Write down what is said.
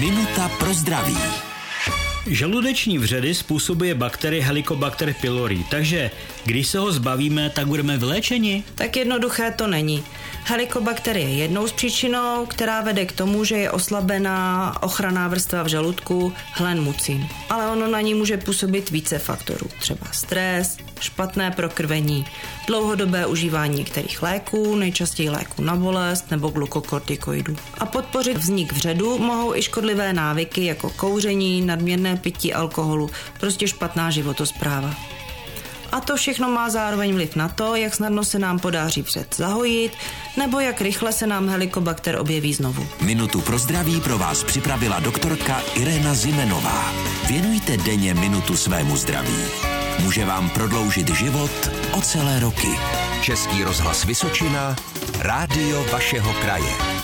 Minuta pro zdraví. Žaludeční vředy způsobuje bakterie Helicobacter pylori, takže když se ho zbavíme, tak budeme vyléčeni? Tak jednoduché to není. Helicobacter je jednou z příčinou, která vede k tomu, že je oslabená ochranná vrstva v žaludku hlen mucin. Ale ono na ní může působit více faktorů, třeba stres, špatné prokrvení, dlouhodobé užívání některých léků, nejčastěji léků na bolest nebo glukokortikoidů. A podpořit vznik vředu mohou i škodlivé návyky jako kouření, nadměrné pití alkoholu, prostě špatná životospráva. A to všechno má zároveň vliv na to, jak snadno se nám podaří před zahojit, nebo jak rychle se nám helikobakter objeví znovu. Minutu pro zdraví pro vás připravila doktorka Irena Zimenová. Věnujte denně minutu svému zdraví. Může vám prodloužit život o celé roky. Český rozhlas Vysočina, rádio vašeho kraje.